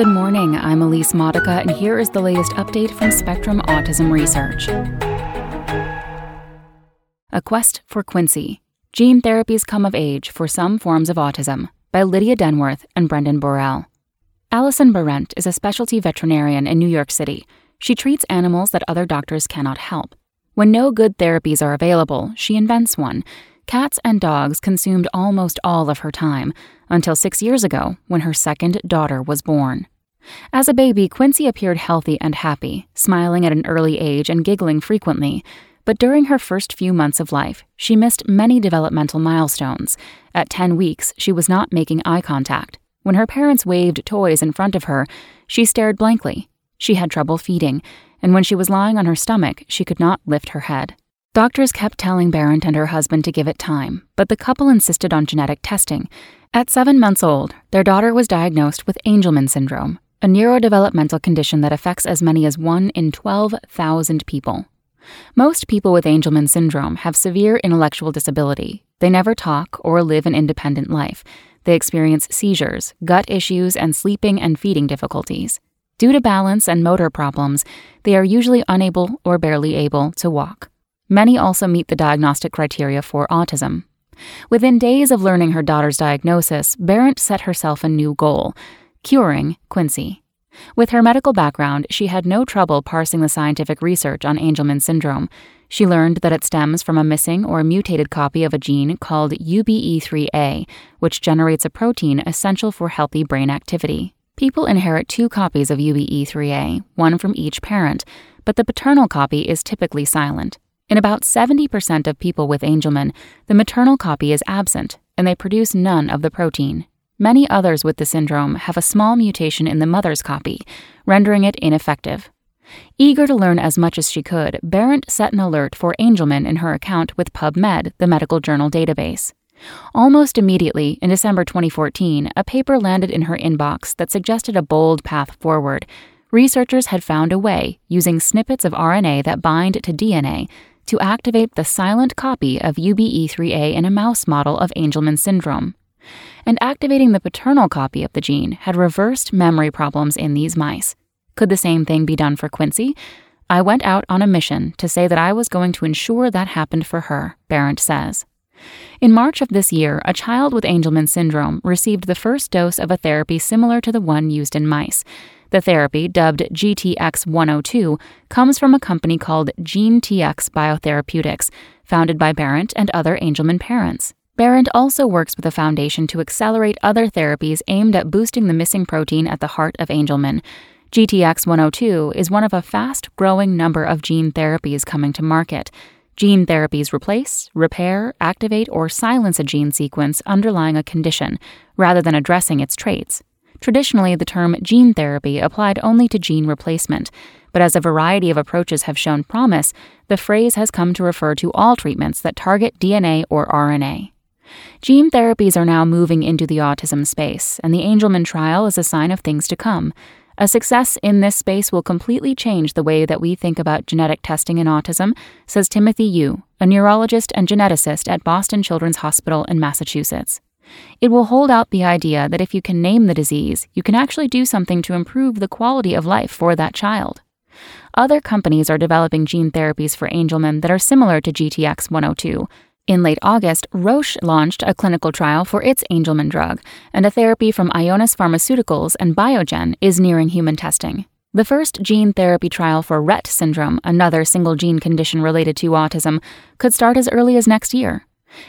Good morning. I'm Elise Modica, and here is the latest update from Spectrum Autism Research. A Quest for Quincy Gene Therapies Come of Age for Some Forms of Autism by Lydia Denworth and Brendan Borrell. Allyson Berent is a specialty veterinarian in New York City. She treats animals that other doctors cannot help. When no good therapies are available, she invents one. Cats and dogs consumed almost all of her time, until six years ago when her second daughter was born. As a baby, Quincy appeared healthy and happy, smiling at an early age and giggling frequently. But during her first few months of life, she missed many developmental milestones. At 10 weeks, she was not making eye contact. When her parents waved toys in front of her, she stared blankly. She had trouble feeding, and when she was lying on her stomach, she could not lift her head. Doctors kept telling Berent and her husband to give it time, but the couple insisted on genetic testing. At seven months old, their daughter was diagnosed with Angelman syndrome, a neurodevelopmental condition that affects as many as 1 in 12,000 people. Most people with Angelman syndrome have severe intellectual disability. They never talk or live an independent life. They experience seizures, gut issues, and sleeping and feeding difficulties. Due to balance and motor problems, they are usually unable or barely able to walk. Many also meet the diagnostic criteria for autism. Within days of learning her daughter's diagnosis, Berent set herself a new goal curing Quincy. With her medical background, she had no trouble parsing the scientific research on Angelman syndrome. She learned that it stems from a missing or mutated copy of a gene called UBE3A, which generates a protein essential for healthy brain activity. People inherit two copies of UBE3A, one from each parent, but the paternal copy is typically silent. In about 70% of people with Angelman, the maternal copy is absent, and they produce none of the protein. Many others with the syndrome have a small mutation in the mother's copy, rendering it ineffective. Eager to learn as much as she could, Berent set an alert for Angelman in her account with PubMed, the medical journal database. Almost immediately, in December 2014, a paper landed in her inbox that suggested a bold path forward. Researchers had found a way, using snippets of RNA that bind to DNA, to activate the silent copy of UBE3A in a mouse model of Angelman syndrome. And activating the paternal copy of the gene had reversed memory problems in these mice. Could the same thing be done for Quincy? I went out on a mission to say that I was going to ensure that happened for her, Berent says. In March of this year, a child with Angelman syndrome received the first dose of a therapy similar to the one used in mice. The therapy, dubbed GTX 102, comes from a company called GeneTX Biotherapeutics, founded by Berent and other Angelman parents. Berent also works with a foundation to accelerate other therapies aimed at boosting the missing protein at the heart of Angelman. GTX 102 is one of a fast growing number of gene therapies coming to market. Gene therapies replace, repair, activate, or silence a gene sequence underlying a condition, rather than addressing its traits. Traditionally, the term gene therapy applied only to gene replacement, but as a variety of approaches have shown promise, the phrase has come to refer to all treatments that target DNA or RNA. Gene therapies are now moving into the autism space, and the Angelman trial is a sign of things to come. A success in this space will completely change the way that we think about genetic testing in autism, says Timothy Yu, a neurologist and geneticist at Boston Children's Hospital in Massachusetts. It will hold out the idea that if you can name the disease, you can actually do something to improve the quality of life for that child. Other companies are developing gene therapies for Angelman that are similar to GTX 102. In late August, Roche launched a clinical trial for its Angelman drug, and a therapy from Ionis Pharmaceuticals and Biogen is nearing human testing. The first gene therapy trial for Rett syndrome, another single gene condition related to autism, could start as early as next year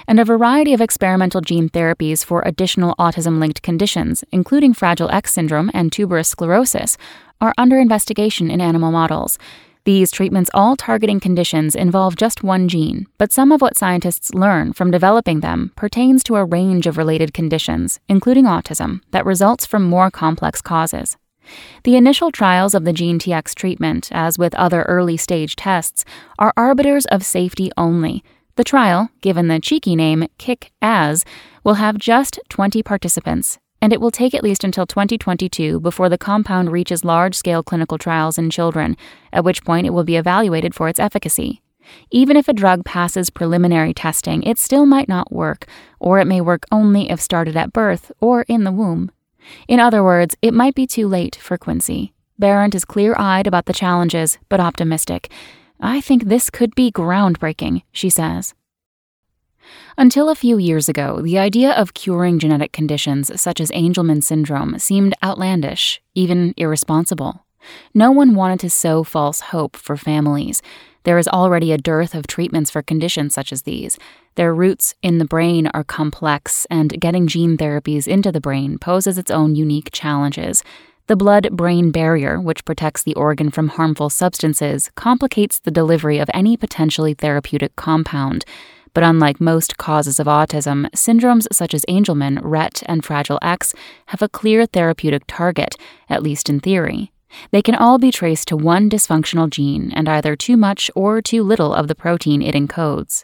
and a variety of experimental gene therapies for additional autism linked conditions, including Fragile X syndrome and tuberous sclerosis, are under investigation in animal models. These treatments, all targeting conditions, involve just one gene, but some of what scientists learn from developing them pertains to a range of related conditions, including autism, that results from more complex causes. The initial trials of the Gene TX treatment, as with other early stage tests, are arbiters of safety only the trial, given the cheeky name Kick As, will have just 20 participants, and it will take at least until 2022 before the compound reaches large scale clinical trials in children, at which point it will be evaluated for its efficacy. Even if a drug passes preliminary testing, it still might not work, or it may work only if started at birth or in the womb. In other words, it might be too late for Quincy. Berent is clear eyed about the challenges, but optimistic. I think this could be groundbreaking, she says. Until a few years ago, the idea of curing genetic conditions such as Angelman syndrome seemed outlandish, even irresponsible. No one wanted to sow false hope for families. There is already a dearth of treatments for conditions such as these. Their roots in the brain are complex, and getting gene therapies into the brain poses its own unique challenges. The blood brain barrier, which protects the organ from harmful substances, complicates the delivery of any potentially therapeutic compound. But unlike most causes of autism, syndromes such as Angelman, Rett, and Fragile X have a clear therapeutic target, at least in theory. They can all be traced to one dysfunctional gene and either too much or too little of the protein it encodes.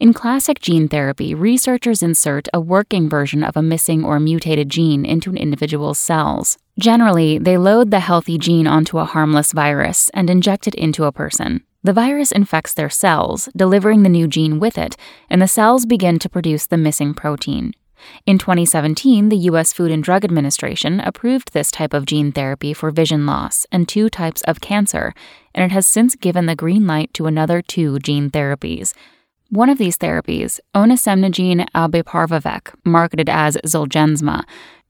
In classic gene therapy, researchers insert a working version of a missing or mutated gene into an individual's cells. Generally, they load the healthy gene onto a harmless virus and inject it into a person. The virus infects their cells, delivering the new gene with it, and the cells begin to produce the missing protein. In 2017, the U.S. Food and Drug Administration approved this type of gene therapy for vision loss and two types of cancer, and it has since given the green light to another two gene therapies. One of these therapies, onasemnogene abeparvovec, marketed as Zolgensma,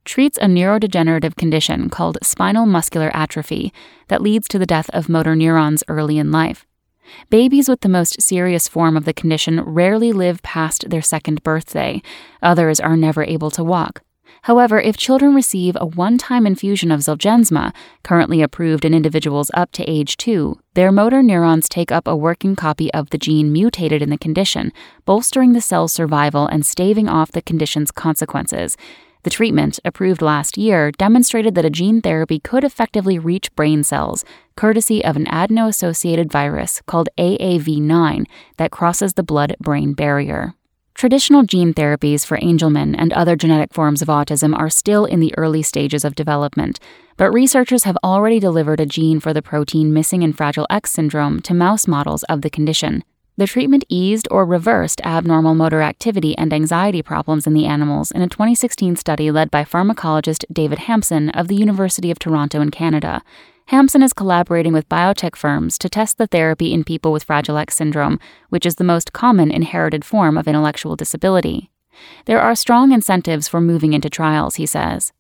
treats a neurodegenerative condition called spinal muscular atrophy that leads to the death of motor neurons early in life. Babies with the most serious form of the condition rarely live past their second birthday. Others are never able to walk. However, if children receive a one time infusion of Zolgensma, currently approved in individuals up to age 2, their motor neurons take up a working copy of the gene mutated in the condition, bolstering the cell's survival and staving off the condition's consequences. The treatment, approved last year, demonstrated that a gene therapy could effectively reach brain cells, courtesy of an adeno associated virus called AAV9 that crosses the blood brain barrier. Traditional gene therapies for Angelman and other genetic forms of autism are still in the early stages of development, but researchers have already delivered a gene for the protein missing in Fragile X syndrome to mouse models of the condition. The treatment eased or reversed abnormal motor activity and anxiety problems in the animals in a 2016 study led by pharmacologist David Hampson of the University of Toronto in Canada. Hampson is collaborating with biotech firms to test the therapy in people with Fragile X syndrome, which is the most common inherited form of intellectual disability. There are strong incentives for moving into trials, he says.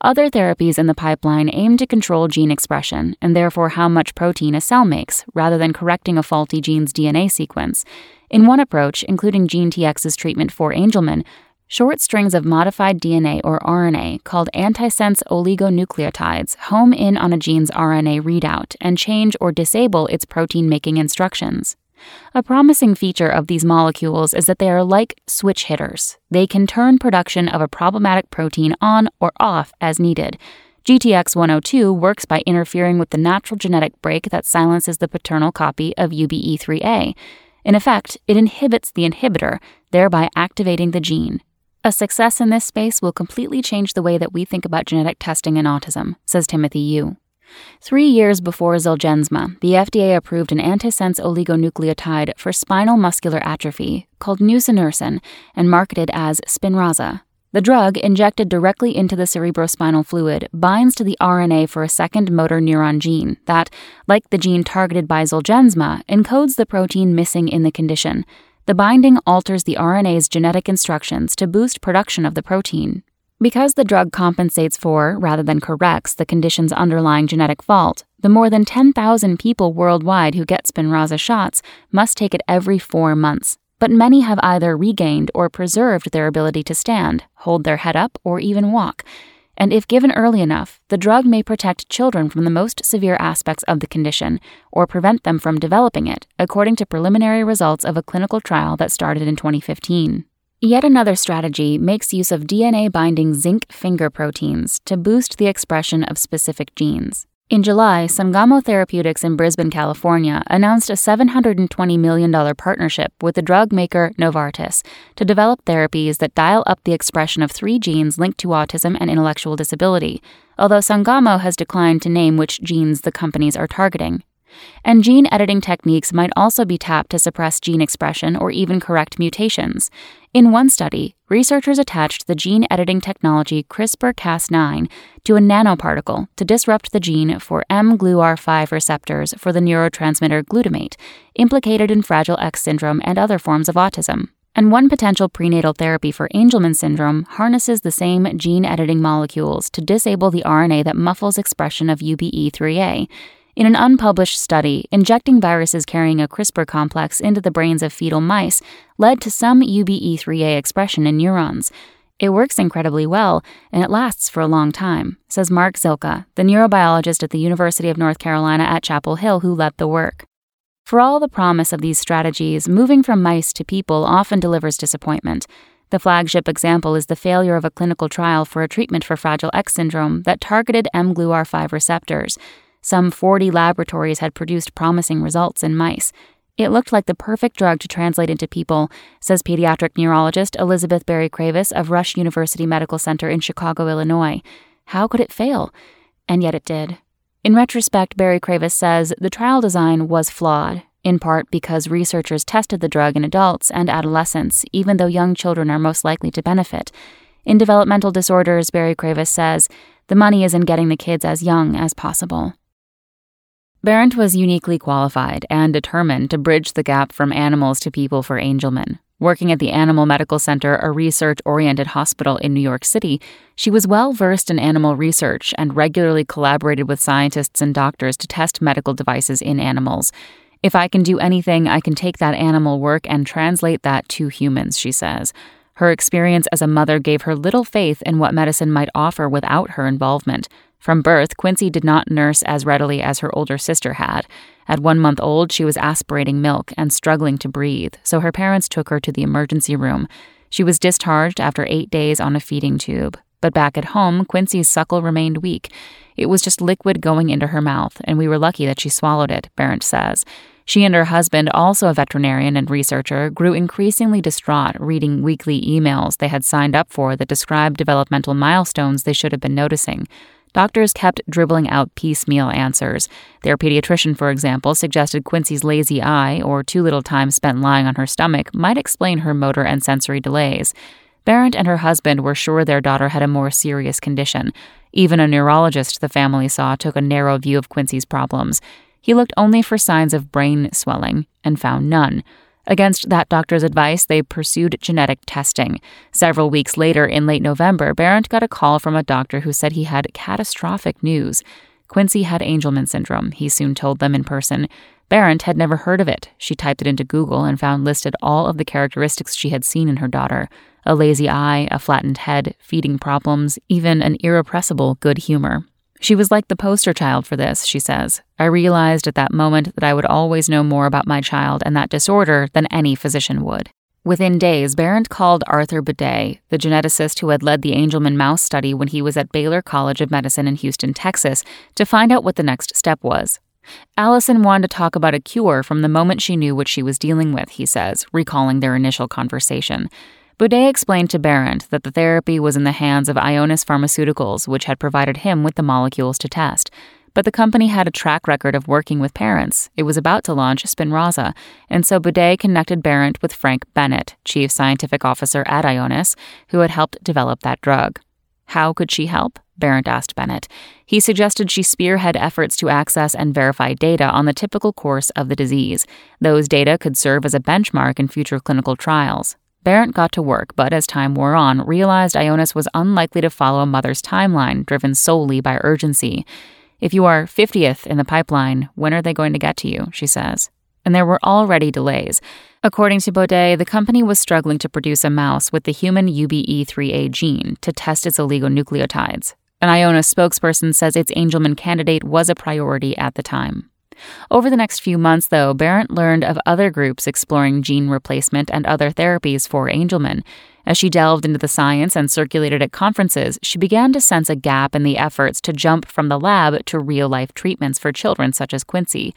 Other therapies in the pipeline aim to control gene expression and therefore how much protein a cell makes, rather than correcting a faulty gene's DNA sequence. In one approach, including GeneTX's treatment for Angelman, short strings of modified DNA or RNA called antisense oligonucleotides home in on a gene's RNA readout and change or disable its protein making instructions. A promising feature of these molecules is that they are like switch hitters. They can turn production of a problematic protein on or off as needed. GTX 102 works by interfering with the natural genetic brake that silences the paternal copy of UBE3A. In effect, it inhibits the inhibitor, thereby activating the gene. A success in this space will completely change the way that we think about genetic testing in autism, says Timothy Yu. Three years before Zolgensma, the FDA approved an antisense oligonucleotide for spinal muscular atrophy called nusinersen and marketed as Spinraza. The drug, injected directly into the cerebrospinal fluid, binds to the RNA for a second motor neuron gene that, like the gene targeted by Zolgensma, encodes the protein missing in the condition. The binding alters the RNA's genetic instructions to boost production of the protein, because the drug compensates for, rather than corrects, the condition's underlying genetic fault, the more than 10,000 people worldwide who get Spinraza shots must take it every four months. But many have either regained or preserved their ability to stand, hold their head up, or even walk. And if given early enough, the drug may protect children from the most severe aspects of the condition or prevent them from developing it, according to preliminary results of a clinical trial that started in 2015. Yet another strategy makes use of DNA binding zinc finger proteins to boost the expression of specific genes. In July, Sangamo Therapeutics in Brisbane, California announced a $720 million partnership with the drug maker Novartis to develop therapies that dial up the expression of three genes linked to autism and intellectual disability, although Sangamo has declined to name which genes the companies are targeting. And gene editing techniques might also be tapped to suppress gene expression or even correct mutations. In one study, researchers attached the gene editing technology CRISPR Cas9 to a nanoparticle to disrupt the gene for mGluR5 receptors for the neurotransmitter glutamate, implicated in Fragile X syndrome and other forms of autism. And one potential prenatal therapy for Angelman syndrome harnesses the same gene editing molecules to disable the RNA that muffles expression of UBE3A. In an unpublished study, injecting viruses carrying a CRISPR complex into the brains of fetal mice led to some UBE3A expression in neurons. It works incredibly well, and it lasts for a long time, says Mark Zylka, the neurobiologist at the University of North Carolina at Chapel Hill who led the work. For all the promise of these strategies, moving from mice to people often delivers disappointment. The flagship example is the failure of a clinical trial for a treatment for Fragile X syndrome that targeted mGluR5 receptors. Some 40 laboratories had produced promising results in mice. It looked like the perfect drug to translate into people, says pediatric neurologist Elizabeth Berry-Kravis of Rush University Medical Center in Chicago, Illinois. How could it fail? And yet it did. In retrospect, Berry-Kravis says the trial design was flawed, in part because researchers tested the drug in adults and adolescents, even though young children are most likely to benefit. In developmental disorders, Berry-Kravis says, the money is in getting the kids as young as possible. Berent was uniquely qualified and determined to bridge the gap from animals to people for Angelman. Working at the Animal Medical Center, a research oriented hospital in New York City, she was well versed in animal research and regularly collaborated with scientists and doctors to test medical devices in animals. If I can do anything, I can take that animal work and translate that to humans, she says. Her experience as a mother gave her little faith in what medicine might offer without her involvement. From birth, Quincy did not nurse as readily as her older sister had. At one month old, she was aspirating milk and struggling to breathe, so her parents took her to the emergency room. She was discharged after eight days on a feeding tube. But back at home, Quincy's suckle remained weak. It was just liquid going into her mouth, and we were lucky that she swallowed it, Berent says. She and her husband, also a veterinarian and researcher, grew increasingly distraught reading weekly emails they had signed up for that described developmental milestones they should have been noticing. Doctors kept dribbling out piecemeal answers. Their pediatrician, for example, suggested Quincy's lazy eye or too little time spent lying on her stomach might explain her motor and sensory delays. Berent and her husband were sure their daughter had a more serious condition. Even a neurologist the family saw took a narrow view of Quincy's problems. He looked only for signs of brain swelling and found none. Against that doctor's advice, they pursued genetic testing. Several weeks later, in late November, Berent got a call from a doctor who said he had catastrophic news. Quincy had Angelman syndrome, he soon told them in person. Berent had never heard of it. She typed it into Google and found listed all of the characteristics she had seen in her daughter a lazy eye, a flattened head, feeding problems, even an irrepressible good humor. She was like the poster child for this, she says. I realized at that moment that I would always know more about my child and that disorder than any physician would. Within days, Berent called Arthur Beaudet, the geneticist who had led the Angelman mouse study when he was at Baylor College of Medicine in Houston, Texas, to find out what the next step was. Allyson wanted to talk about a cure from the moment she knew what she was dealing with, he says, recalling their initial conversation. Beaudet explained to Berent that the therapy was in the hands of Ionis Pharmaceuticals, which had provided him with the molecules to test. But the company had a track record of working with parents. It was about to launch Spinraza, and so Beaudet connected Berent with Frank Bennett, chief scientific officer at Ionis, who had helped develop that drug. How could she help? Berent asked Bennett. He suggested she spearhead efforts to access and verify data on the typical course of the disease. Those data could serve as a benchmark in future clinical trials. Berent got to work, but as time wore on, realized Ionis was unlikely to follow a mother's timeline driven solely by urgency. If you are 50th in the pipeline, when are they going to get to you? She says. And there were already delays. According to Beaudet, the company was struggling to produce a mouse with the human UBE3A gene to test its oligonucleotides. An Ionis spokesperson says its Angelman candidate was a priority at the time. Over the next few months, though, Berent learned of other groups exploring gene replacement and other therapies for Angelman. As she delved into the science and circulated at conferences, she began to sense a gap in the efforts to jump from the lab to real life treatments for children such as Quincy.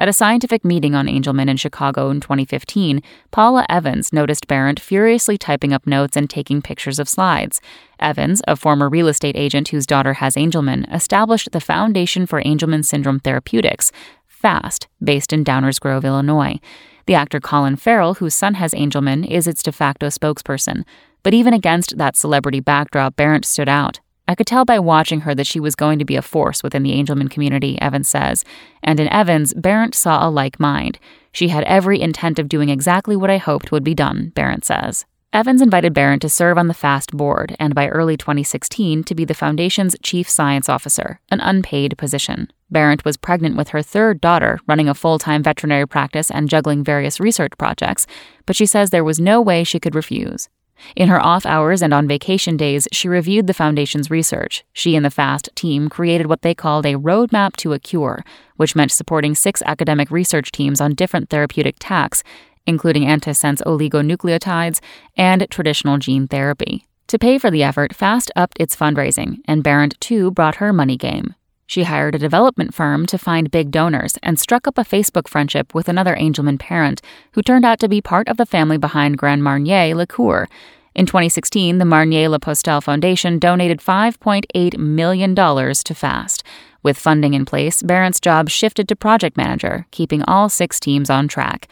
At a scientific meeting on Angelman in Chicago in 2015, Paula Evans noticed Berent furiously typing up notes and taking pictures of slides. Evans, a former real estate agent whose daughter has Angelman, established the Foundation for Angelman Syndrome Therapeutics, FAST, based in Downers Grove, Illinois. The actor Colin Farrell, whose son has Angelman, is its de facto spokesperson. But even against that celebrity backdrop, Berent stood out. I could tell by watching her that she was going to be a force within the Angelman community, Evans says. And in Evans, Berent saw a like mind. She had every intent of doing exactly what I hoped would be done, Berent says. Evans invited Berent to serve on the FAST board and by early 2016 to be the foundation's chief science officer, an unpaid position. Berent was pregnant with her third daughter, running a full time veterinary practice and juggling various research projects, but she says there was no way she could refuse. In her off hours and on vacation days, she reviewed the Foundation's research. She and the FAST team created what they called a roadmap to a cure, which meant supporting six academic research teams on different therapeutic tacks, including antisense oligonucleotides and traditional gene therapy. To pay for the effort, FAST upped its fundraising, and Berent too brought her money game. She hired a development firm to find big donors and struck up a Facebook friendship with another Angelman parent who turned out to be part of the family behind Grand Marnier Liqueur. In 2016, the Marnier-Lapostolle Foundation donated $5.8 million to FAST. With funding in place, Berent's job shifted to project manager, keeping all six teams on track.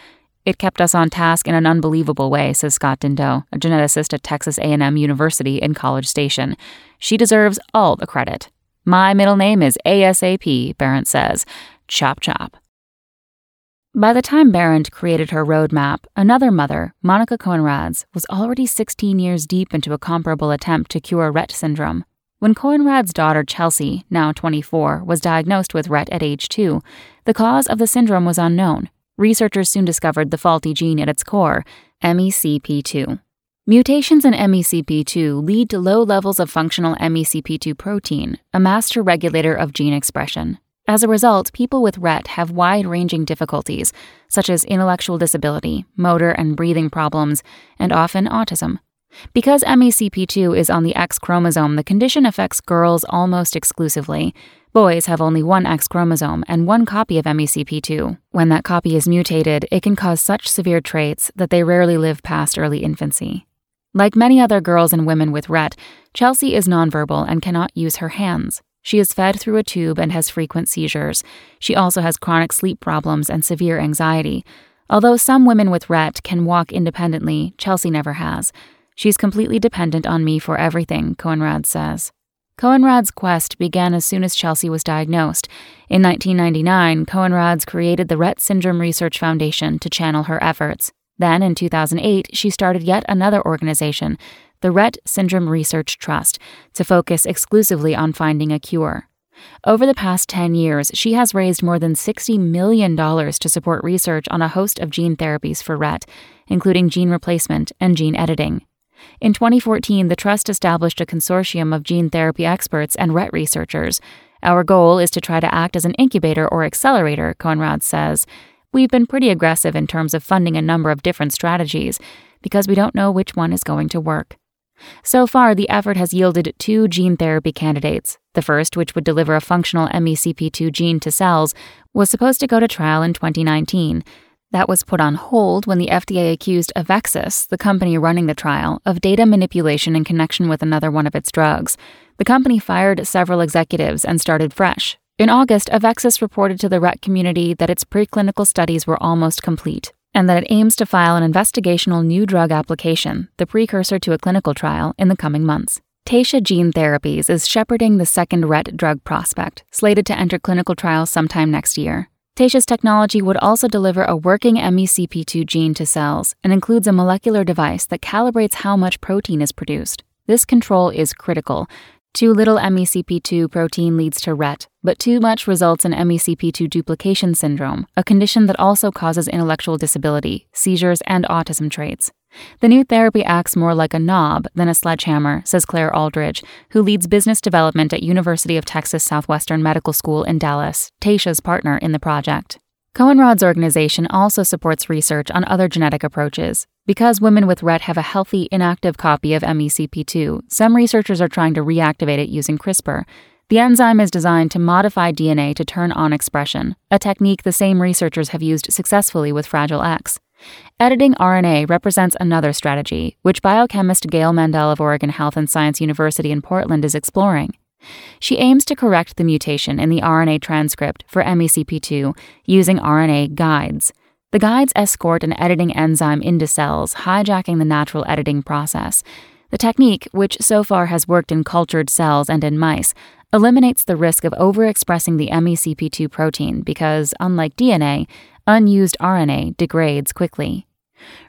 It kept us on task in an unbelievable way, says Scott Dindot, a geneticist at Texas A&M University in College Station. She deserves all the credit. My middle name is ASAP, Berent says. Chop chop. By the time Berent created her roadmap, another mother, Monica Coenraads, was already 16 years deep into a comparable attempt to cure Rett syndrome. When Coenraads' daughter Chelsea, now 24, was diagnosed with Rett at age 2, the cause of the syndrome was unknown. Researchers soon discovered the faulty gene at its core, MECP2. Mutations in MECP2 lead to low levels of functional MECP2 protein, a master regulator of gene expression. As a result, people with Rett have wide ranging difficulties, such as intellectual disability, motor and breathing problems, and often autism. Because MECP2 is on the X chromosome, the condition affects girls almost exclusively. Boys have only one X chromosome and one copy of MECP2. When that copy is mutated, it can cause such severe traits that they rarely live past early infancy. Like many other girls and women with Rett, Chelsea is nonverbal and cannot use her hands. She is fed through a tube and has frequent seizures. She also has chronic sleep problems and severe anxiety. Although some women with Rett can walk independently, Chelsea never has. She's completely dependent on me for everything, Coenraads says. Coenraads' quest began as soon as Chelsea was diagnosed. In 1999, Coenraads created the Rett Syndrome Research Foundation to channel her efforts. Then, in 2008, she started yet another organization, the Rett Syndrome Research Trust, to focus exclusively on finding a cure. Over the past 10 years, she has raised more than $60 million to support research on a host of gene therapies for Rett, including gene replacement and gene editing. In 2014, the Trust established a consortium of gene therapy experts and Rett researchers. Our goal is to try to act as an incubator or accelerator, Coenraads says, We've been pretty aggressive in terms of funding a number of different strategies because we don't know which one is going to work. So far, the effort has yielded two gene therapy candidates. The first, which would deliver a functional MECP2 gene to cells, was supposed to go to trial in 2019. That was put on hold when the FDA accused Avexis, the company running the trial, of data manipulation in connection with another one of its drugs. The company fired several executives and started fresh, in August, Avexis reported to the Rett community that its preclinical studies were almost complete and that it aims to file an investigational new drug application, the precursor to a clinical trial, in the coming months. Taysha Gene Therapies is shepherding the second Rett drug prospect, slated to enter clinical trials sometime next year. Taysha's technology would also deliver a working MECP2 gene to cells and includes a molecular device that calibrates how much protein is produced. This control is critical too little MECP2 protein leads to Rett, but too much results in MECP2 duplication syndrome, a condition that also causes intellectual disability, seizures, and autism traits. The new therapy acts more like a knob than a sledgehammer, says Claire Aldridge, who leads business development at University of Texas Southwestern Medical School in Dallas, Taysha's partner in the project. Coenraads' organization also supports research on other genetic approaches. Because women with Rett have a healthy, inactive copy of MECP2, some researchers are trying to reactivate it using CRISPR. The enzyme is designed to modify DNA to turn on expression, a technique the same researchers have used successfully with Fragile X. Editing RNA represents another strategy, which biochemist Gail Mandel of Oregon Health and Science University in Portland is exploring. She aims to correct the mutation in the RNA transcript for MECP2 using RNA guides. The guides escort an editing enzyme into cells, hijacking the natural editing process. The technique, which so far has worked in cultured cells and in mice, eliminates the risk of overexpressing the MECP2 protein because, unlike DNA, unused RNA degrades quickly.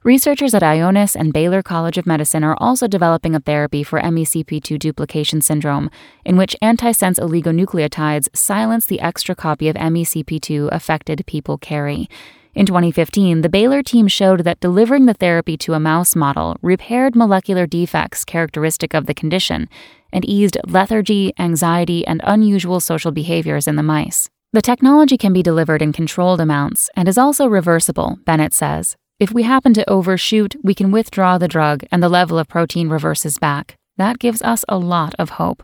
Researchers at Ionis and Baylor College of Medicine are also developing a therapy for MECP2 duplication syndrome, in which antisense oligonucleotides silence the extra copy of MECP2 affected people carry. In 2015, the Baylor team showed that delivering the therapy to a mouse model repaired molecular defects characteristic of the condition and eased lethargy, anxiety, and unusual social behaviors in the mice. The technology can be delivered in controlled amounts and is also reversible, Bennett says. If we happen to overshoot, we can withdraw the drug and the level of protein reverses back. That gives us a lot of hope.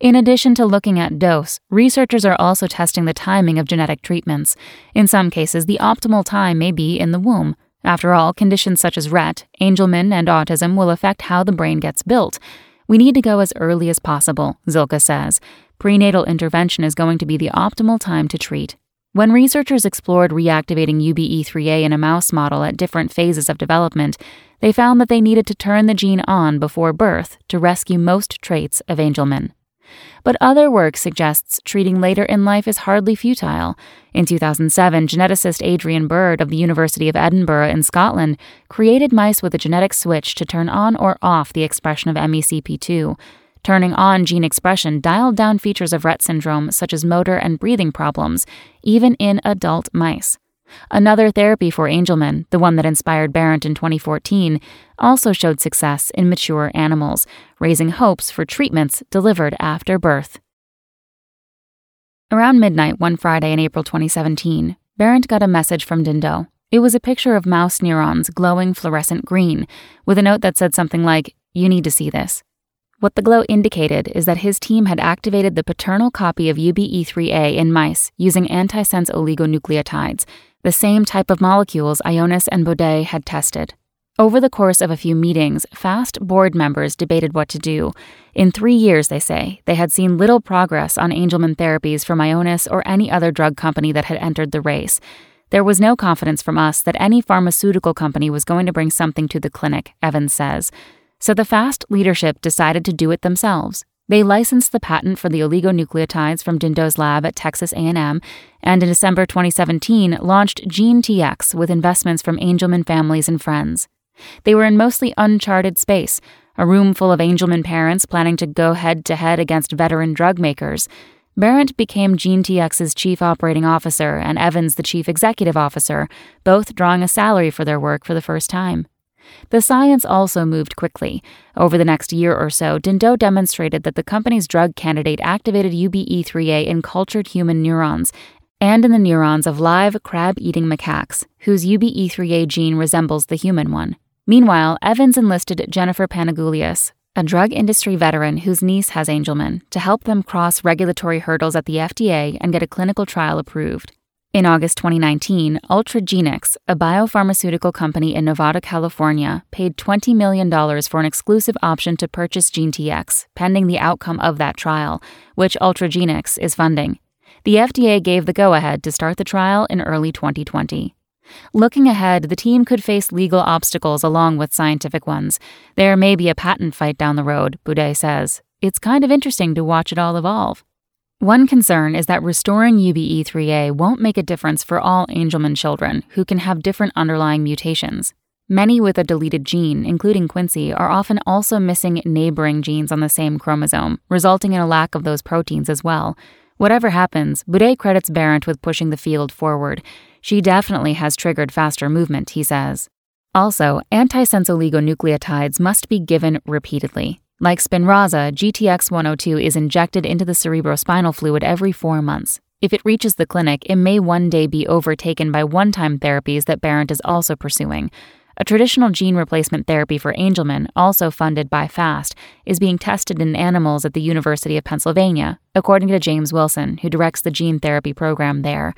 In addition to looking at dose, researchers are also testing the timing of genetic treatments. In some cases, the optimal time may be in the womb. After all, conditions such as Rett, Angelman, and autism will affect how the brain gets built. We need to go as early as possible, Zylka says. Prenatal intervention is going to be the optimal time to treat. When researchers explored reactivating UBE3A in a mouse model at different phases of development, they found that they needed to turn the gene on before birth to rescue most traits of Angelman. But other work suggests treating later in life is hardly futile. In 2007, geneticist Adrian Bird of the University of Edinburgh in Scotland created mice with a genetic switch to turn on or off the expression of MECP2. Turning on gene expression dialed down features of Rett syndrome, such as motor and breathing problems, even in adult mice. Another therapy for Angelman, the one that inspired Berent in 2014, also showed success in mature animals, raising hopes for treatments delivered after birth. Around midnight one Friday in April 2017, Berent got a message from Dindot. It was a picture of mouse neurons glowing fluorescent green, with a note that said something like, You need to see this. What the glow indicated is that his team had activated the paternal copy of UBE3A in mice using antisense oligonucleotides, the same type of molecules Ionis and Beaudet had tested. Over the course of a few meetings, FAST board members debated what to do. In three years, they say, they had seen little progress on Angelman therapies from Ionis or any other drug company that had entered the race. There was no confidence from us that any pharmaceutical company was going to bring something to the clinic, Evans says. So the FAST leadership decided to do it themselves. They licensed the patent for the oligonucleotides from Dindot's lab at Texas A&M, and in December 2017 launched GeneTX with investments from Angelman families and friends. They were in mostly uncharted space, a room full of Angelman parents planning to go head to head against veteran drug makers. Berent became GeneTX's chief operating officer and Evans the chief executive officer, both drawing a salary for their work for the first time. The science also moved quickly. Over the next year or so, Dindot demonstrated that the company's drug candidate activated UBE3A in cultured human neurons and in the neurons of live crab eating macaques, whose UBE3A gene resembles the human one. Meanwhile, Evans enlisted Jennifer Panagoulias, a drug industry veteran whose niece has Angelman, to help them cross regulatory hurdles at the FDA and get a clinical trial approved. In August 2019, Ultragenyx, a biopharmaceutical company in Novato, California, paid $20 million for an exclusive option to purchase GeneTX, pending the outcome of that trial, which Ultragenyx is funding. The FDA gave the go ahead to start the trial in early 2020. Looking ahead, the team could face legal obstacles along with scientific ones. There may be a patent fight down the road, Beaudet says. It's kind of interesting to watch it all evolve. One concern is that restoring UBE3A won't make a difference for all Angelman children who can have different underlying mutations. Many with a deleted gene, including Quincy, are often also missing neighboring genes on the same chromosome, resulting in a lack of those proteins as well. Whatever happens, Beaudet credits Berent with pushing the field forward. She definitely has triggered faster movement, he says. Also, antisense oligonucleotides must be given repeatedly. Like Spinraza, GTX 102 is injected into the cerebrospinal fluid every four months. If it reaches the clinic, it may one day be overtaken by one time therapies that Berent is also pursuing. A traditional gene replacement therapy for Angelman, also funded by FAST, is being tested in animals at the University of Pennsylvania, according to James Wilson, who directs the gene therapy program there.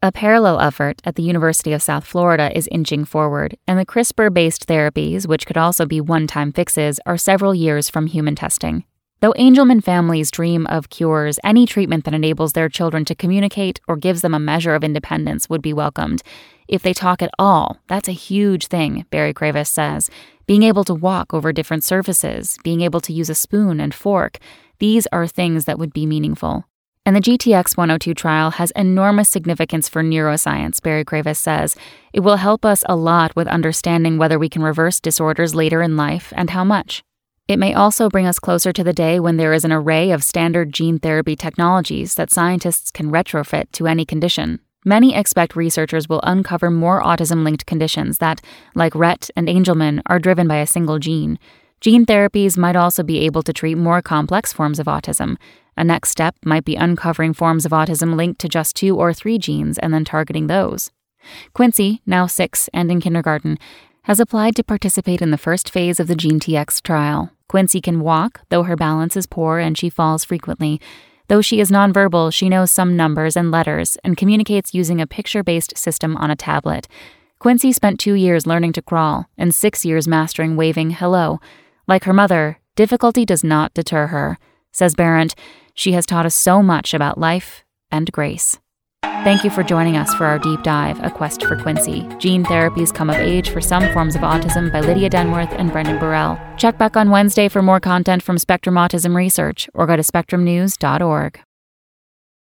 A parallel effort at the University of South Florida is inching forward, and the CRISPR based therapies, which could also be one time fixes, are several years from human testing. Though Angelman families dream of cures, any treatment that enables their children to communicate or gives them a measure of independence would be welcomed. If they talk at all, that's a huge thing, Berry-Kravis says. Being able to walk over different surfaces, being able to use a spoon and fork, these are things that would be meaningful. And the GTX 102 trial has enormous significance for neuroscience, Berry-Kravis says. It will help us a lot with understanding whether we can reverse disorders later in life and how much. It may also bring us closer to the day when there is an array of standard gene therapy technologies that scientists can retrofit to any condition. Many expect researchers will uncover more autism linked conditions that, like Rett and Angelman, are driven by a single gene. Gene therapies might also be able to treat more complex forms of autism. A next step might be uncovering forms of autism linked to just two or three genes and then targeting those. Quincy, now six and in kindergarten, has applied to participate in the first phase of the GeneTX trial. Quincy can walk, though her balance is poor and she falls frequently. Though she is nonverbal, she knows some numbers and letters and communicates using a picture based system on a tablet. Quincy spent two years learning to crawl and six years mastering waving hello. Like her mother, difficulty does not deter her. Says Berent, she has taught us so much about life and grace. Thank you for joining us for our deep dive, A Quest for Quincy Gene Therapies Come of Age for Some Forms of Autism by Lydia Denworth and Brendan Borrell. Check back on Wednesday for more content from Spectrum Autism Research or go to spectrumnews.org.